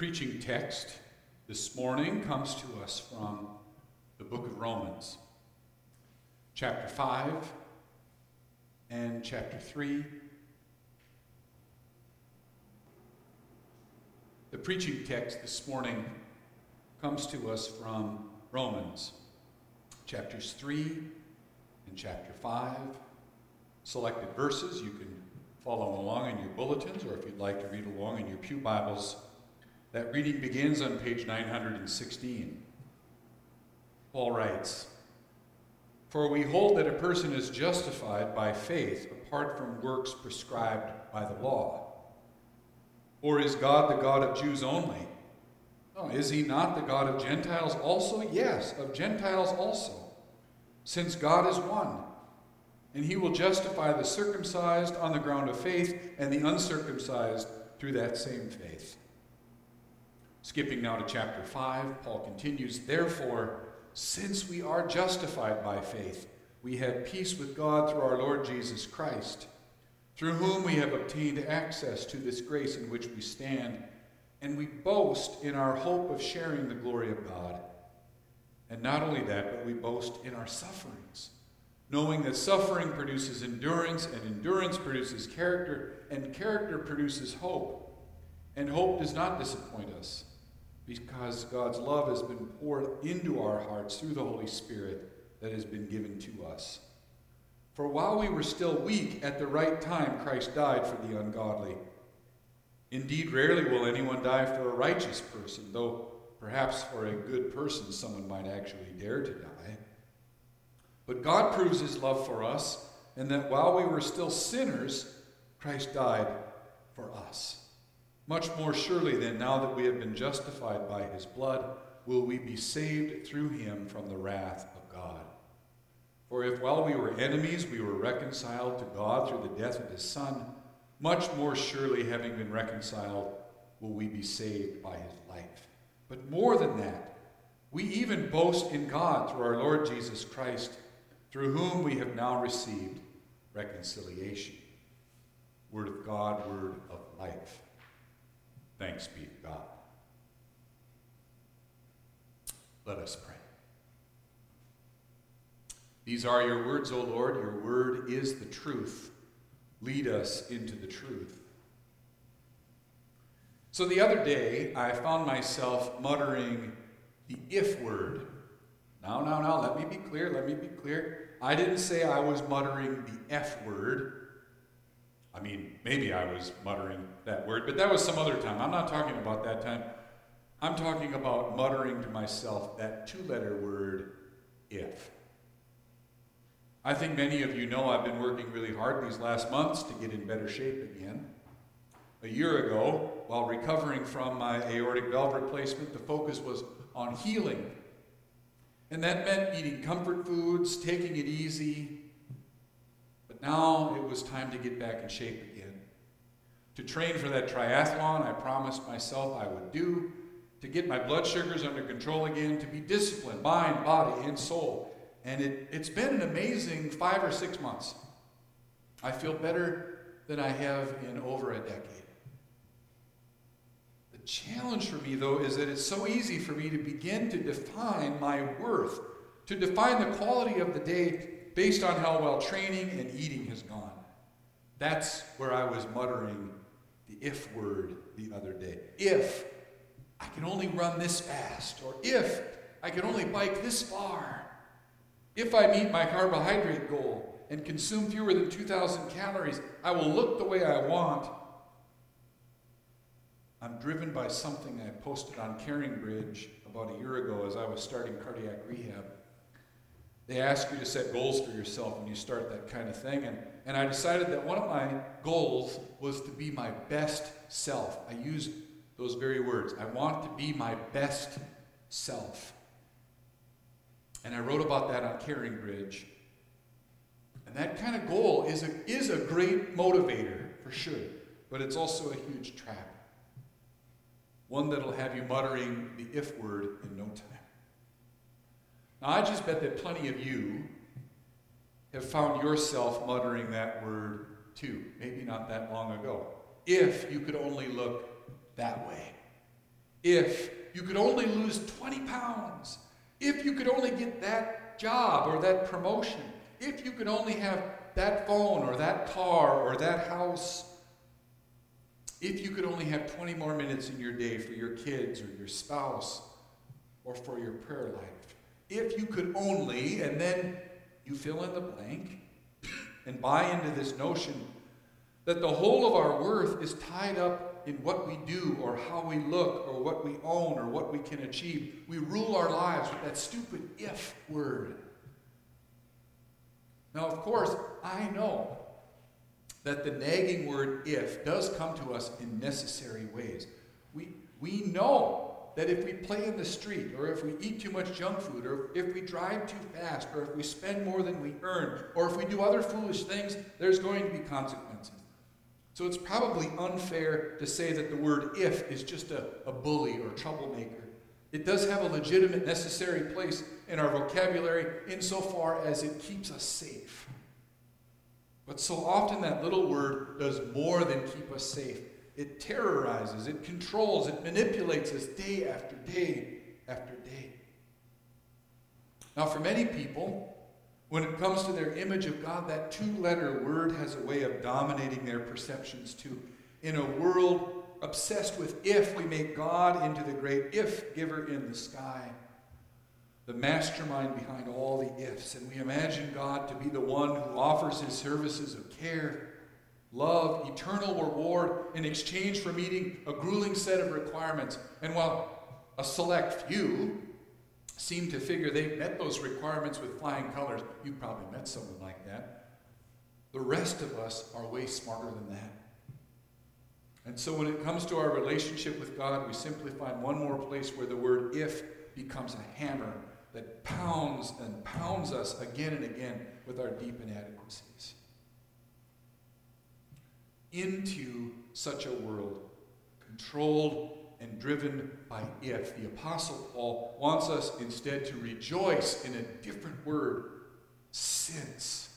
preaching text this morning comes to us from the book of Romans, chapter 5 and chapter 3. The preaching text this morning comes to us from Romans, chapters 3 and chapter 5. Selected verses, you can follow along in your bulletins, or if you'd like to read along in your Pew Bibles that reading begins on page 916. Paul writes For we hold that a person is justified by faith apart from works prescribed by the law. Or is God the God of Jews only? Oh, is he not the God of Gentiles also? Yes, of Gentiles also, since God is one. And he will justify the circumcised on the ground of faith and the uncircumcised through that same faith. Skipping now to chapter 5, Paul continues Therefore, since we are justified by faith, we have peace with God through our Lord Jesus Christ, through whom we have obtained access to this grace in which we stand, and we boast in our hope of sharing the glory of God. And not only that, but we boast in our sufferings, knowing that suffering produces endurance, and endurance produces character, and character produces hope. And hope does not disappoint us because God's love has been poured into our hearts through the Holy Spirit that has been given to us. For while we were still weak, at the right time Christ died for the ungodly. Indeed, rarely will anyone die for a righteous person, though perhaps for a good person someone might actually dare to die. But God proves his love for us, and that while we were still sinners, Christ died for us. Much more surely, then, now that we have been justified by his blood, will we be saved through him from the wrath of God. For if while we were enemies we were reconciled to God through the death of his Son, much more surely, having been reconciled, will we be saved by his life. But more than that, we even boast in God through our Lord Jesus Christ, through whom we have now received reconciliation. Word of God, word of life. Thanks be to God. Let us pray. These are your words, O Lord. Your word is the truth. Lead us into the truth. So the other day, I found myself muttering the if word. Now, now, now, let me be clear, let me be clear. I didn't say I was muttering the F word. I mean, maybe I was muttering that word, but that was some other time. I'm not talking about that time. I'm talking about muttering to myself that two letter word, if. I think many of you know I've been working really hard these last months to get in better shape again. A year ago, while recovering from my aortic valve replacement, the focus was on healing. And that meant eating comfort foods, taking it easy, now it was time to get back in shape again. To train for that triathlon I promised myself I would do, to get my blood sugars under control again, to be disciplined, mind, body, and soul. And it, it's been an amazing five or six months. I feel better than I have in over a decade. The challenge for me, though, is that it's so easy for me to begin to define my worth, to define the quality of the day based on how well training and eating has gone. That's where I was muttering the if word the other day. If I can only run this fast, or if I can only bike this far, if I meet my carbohydrate goal and consume fewer than 2,000 calories, I will look the way I want. I'm driven by something I posted on CaringBridge about a year ago as I was starting cardiac rehab. They ask you to set goals for yourself when you start that kind of thing. And, and I decided that one of my goals was to be my best self. I use those very words. I want to be my best self. And I wrote about that on CaringBridge. And that kind of goal is a, is a great motivator, for sure, but it's also a huge trap. One that'll have you muttering the if word in no time. Now, I just bet that plenty of you have found yourself muttering that word too, maybe not that long ago. If you could only look that way. If you could only lose 20 pounds. If you could only get that job or that promotion. If you could only have that phone or that car or that house. If you could only have 20 more minutes in your day for your kids or your spouse or for your prayer life. If you could only, and then you fill in the blank and buy into this notion that the whole of our worth is tied up in what we do or how we look or what we own or what we can achieve. We rule our lives with that stupid if word. Now, of course, I know that the nagging word if does come to us in necessary ways. We, we know that if we play in the street, or if we eat too much junk food, or if we drive too fast, or if we spend more than we earn, or if we do other foolish things, there's going to be consequences. So it's probably unfair to say that the word if is just a, a bully or troublemaker. It does have a legitimate, necessary place in our vocabulary insofar as it keeps us safe. But so often that little word does more than keep us safe. It terrorizes, it controls, it manipulates us day after day after day. Now, for many people, when it comes to their image of God, that two letter word has a way of dominating their perceptions too. In a world obsessed with if, we make God into the great if giver in the sky the mastermind behind all the ifs. And we imagine God to be the one who offers his services of care, love, eternal reward in exchange for meeting a grueling set of requirements. And while a select few seem to figure they've met those requirements with flying colors, you've probably met someone like that. The rest of us are way smarter than that. And so when it comes to our relationship with God, we simply find one more place where the word if becomes a hammer that pounds and pounds us again and again with our deep inadequacies. Into such a world, controlled and driven by if, the Apostle Paul wants us instead to rejoice in a different word since.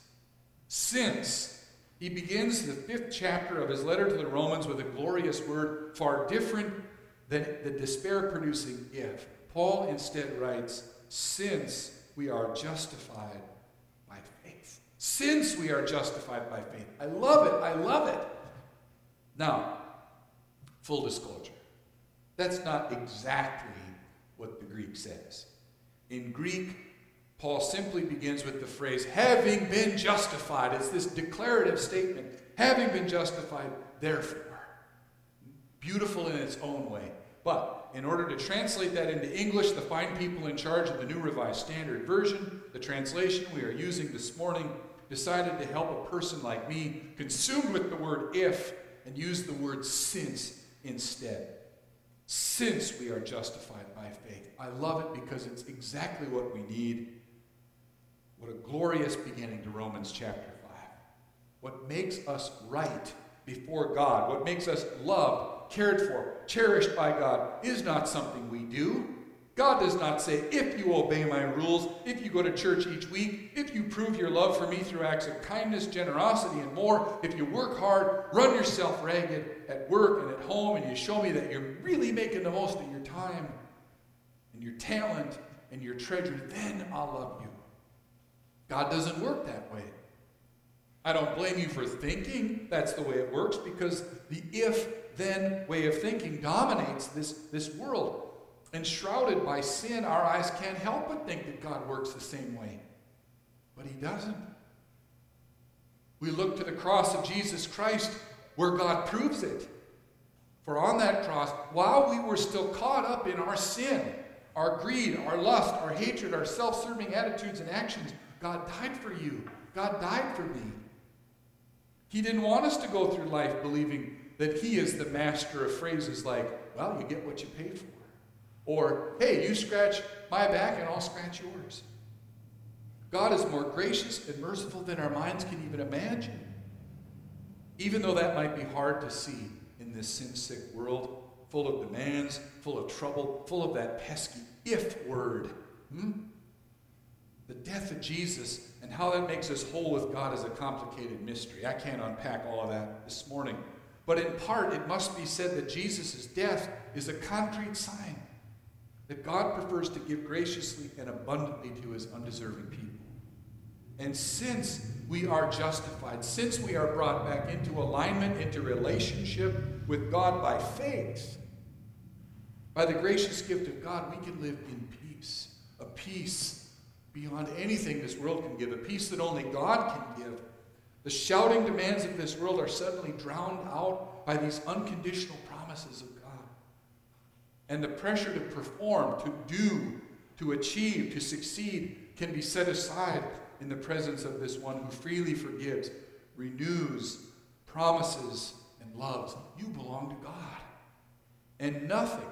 Since. He begins the fifth chapter of his letter to the Romans with a glorious word far different than the despair producing if. Paul instead writes, since we are justified by faith. Since we are justified by faith. I love it. I love it. Now, full disclosure, that's not exactly what the Greek says. In Greek, Paul simply begins with the phrase, having been justified. It's this declarative statement, having been justified, therefore. Beautiful in its own way. But in order to translate that into English, the fine people in charge of the New Revised Standard Version, the translation we are using this morning, decided to help a person like me, consumed with the word if, and use the word since instead. Since we are justified by faith. I love it because it's exactly what we need. What a glorious beginning to Romans chapter 5. What makes us right before God, what makes us loved cared for, cherished by God is not something we do. God does not say, if you obey my rules, if you go to church each week, if you prove your love for me through acts of kindness, generosity, and more, if you work hard, run yourself ragged at work and at home, and you show me that you're really making the most of your time and your talent and your treasure, then I'll love you. God doesn't work that way. I don't blame you for thinking that's the way it works because the if then way of thinking dominates this, this world. And shrouded by sin, our eyes can't help but think that God works the same way. But He doesn't. We look to the cross of Jesus Christ where God proves it. For on that cross, while we were still caught up in our sin, our greed, our lust, our hatred, our self serving attitudes and actions, God died for you. God died for me. He didn't want us to go through life believing that he is the master of phrases like, well, you get what you pay for. Or, hey, you scratch my back and I'll scratch yours. God is more gracious and merciful than our minds can even imagine. Even though that might be hard to see in this sin sick world, full of demands, full of trouble, full of that pesky if word. Hmm? The death of Jesus and how that makes us whole with God is a complicated mystery. I can't unpack all of that this morning. But in part, it must be said that Jesus' death is a concrete sign that God prefers to give graciously and abundantly to his undeserving people. And since we are justified, since we are brought back into alignment, into relationship with God by faith, by the gracious gift of God, we can live in peace, a peace beyond anything this world can give, a peace that only God can give. The shouting demands of this world are suddenly drowned out by these unconditional promises of God. And the pressure to perform, to do, to achieve, to succeed can be set aside in the presence of this one who freely forgives, renews, promises, and loves. You belong to God. And nothing,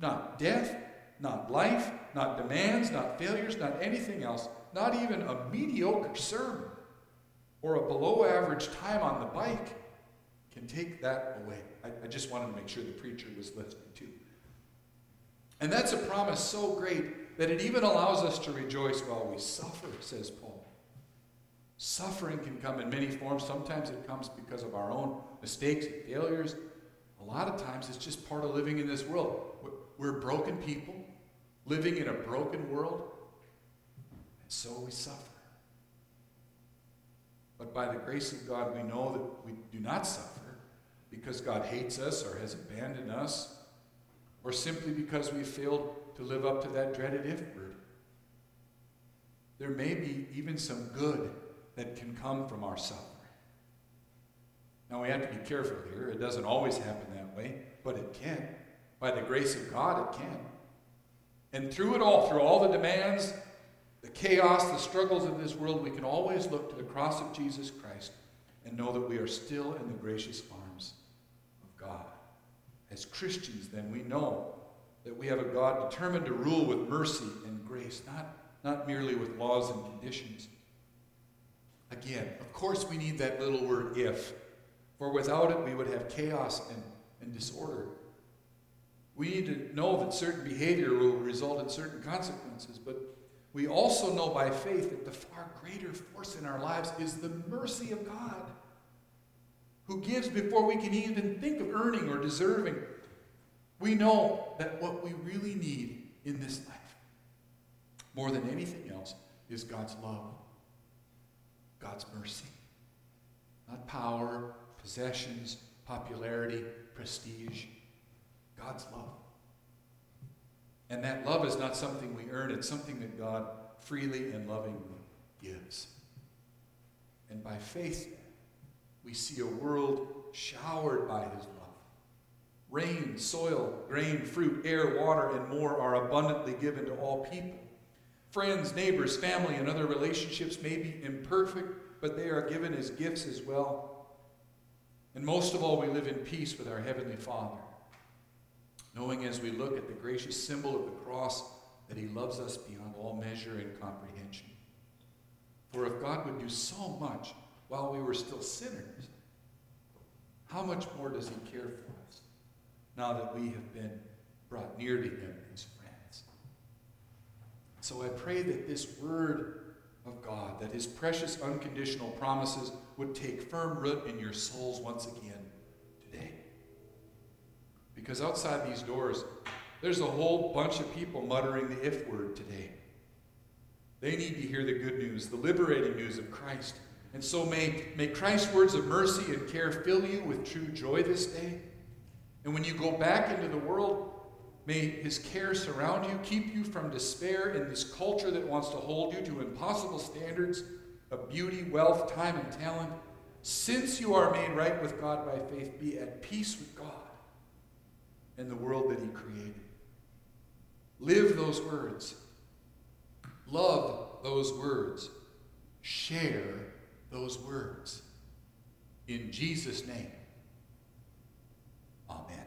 not death, not life, not demands, not failures, not anything else, not even a mediocre sermon or a below average time on the bike can take that away. I, I, just wanted to make sure the preacher was listening too. And that's a promise so great that it even allows us to rejoice while we suffer, says Paul. Suffering can come in many forms. Sometimes it comes because of our own mistakes and failures. A lot of times it's just part of living in this world. We're broken people living in a broken world, and so we suffer. But by the grace of God, we know that we do not suffer because God hates us or has abandoned us, or simply because we failed to live up to that dreaded if word. There may be even some good that can come from our suffering. Now, we have to be careful here. It doesn't always happen that way, but it can. By the grace of God, it can. And through it all, through all the demands, the chaos, the struggles of this world, we can always look to the cross of Jesus Christ and know that we are still in the gracious arms. As Christians, then, we know that we have a God determined to rule with mercy and grace, not, not merely with laws and conditions. Again, of course, we need that little word if, for without it, we would have chaos and, and disorder. We need to know that certain behavior will result in certain consequences, but we also know by faith that the far greater force in our lives is the mercy of God, who gives before we can even think of earning or deserving. We know that what we really need in this life, more than anything else, is God's love, God's mercy. Not power, possessions, popularity, prestige God's love. And that love is not something we earn, it's something that God freely and lovingly gives. And by faith, we see a world showered by his love. Rain, soil, grain, fruit, air, water, and more are abundantly given to all people. Friends, neighbors, family, and other relationships may be imperfect, but they are given as gifts as well. And most of all, we live in peace with our Heavenly Father knowing as we look at the gracious symbol of the cross that he loves us beyond all measure and comprehension. For if God would do so much while we were still sinners, how much more does he care for us now that we have been brought near to him as friends? So I pray that this word of God, that his precious unconditional promises would take firm root in your souls once again today. because outside these doors, there's a whole bunch of people muttering the if word today. They need to hear the good news, the liberating news of Christ. And so may, may Christ's words of mercy and care fill you with true joy this day. And when you go back into the world, may his care surround you, keep you from despair in this culture that wants to hold you to impossible standards of beauty, wealth, time, and talent. Since you are made right with God by faith, be at peace with God and the world that He created. Live those words. Love those words. Share those words. In Jesus' name, Amen.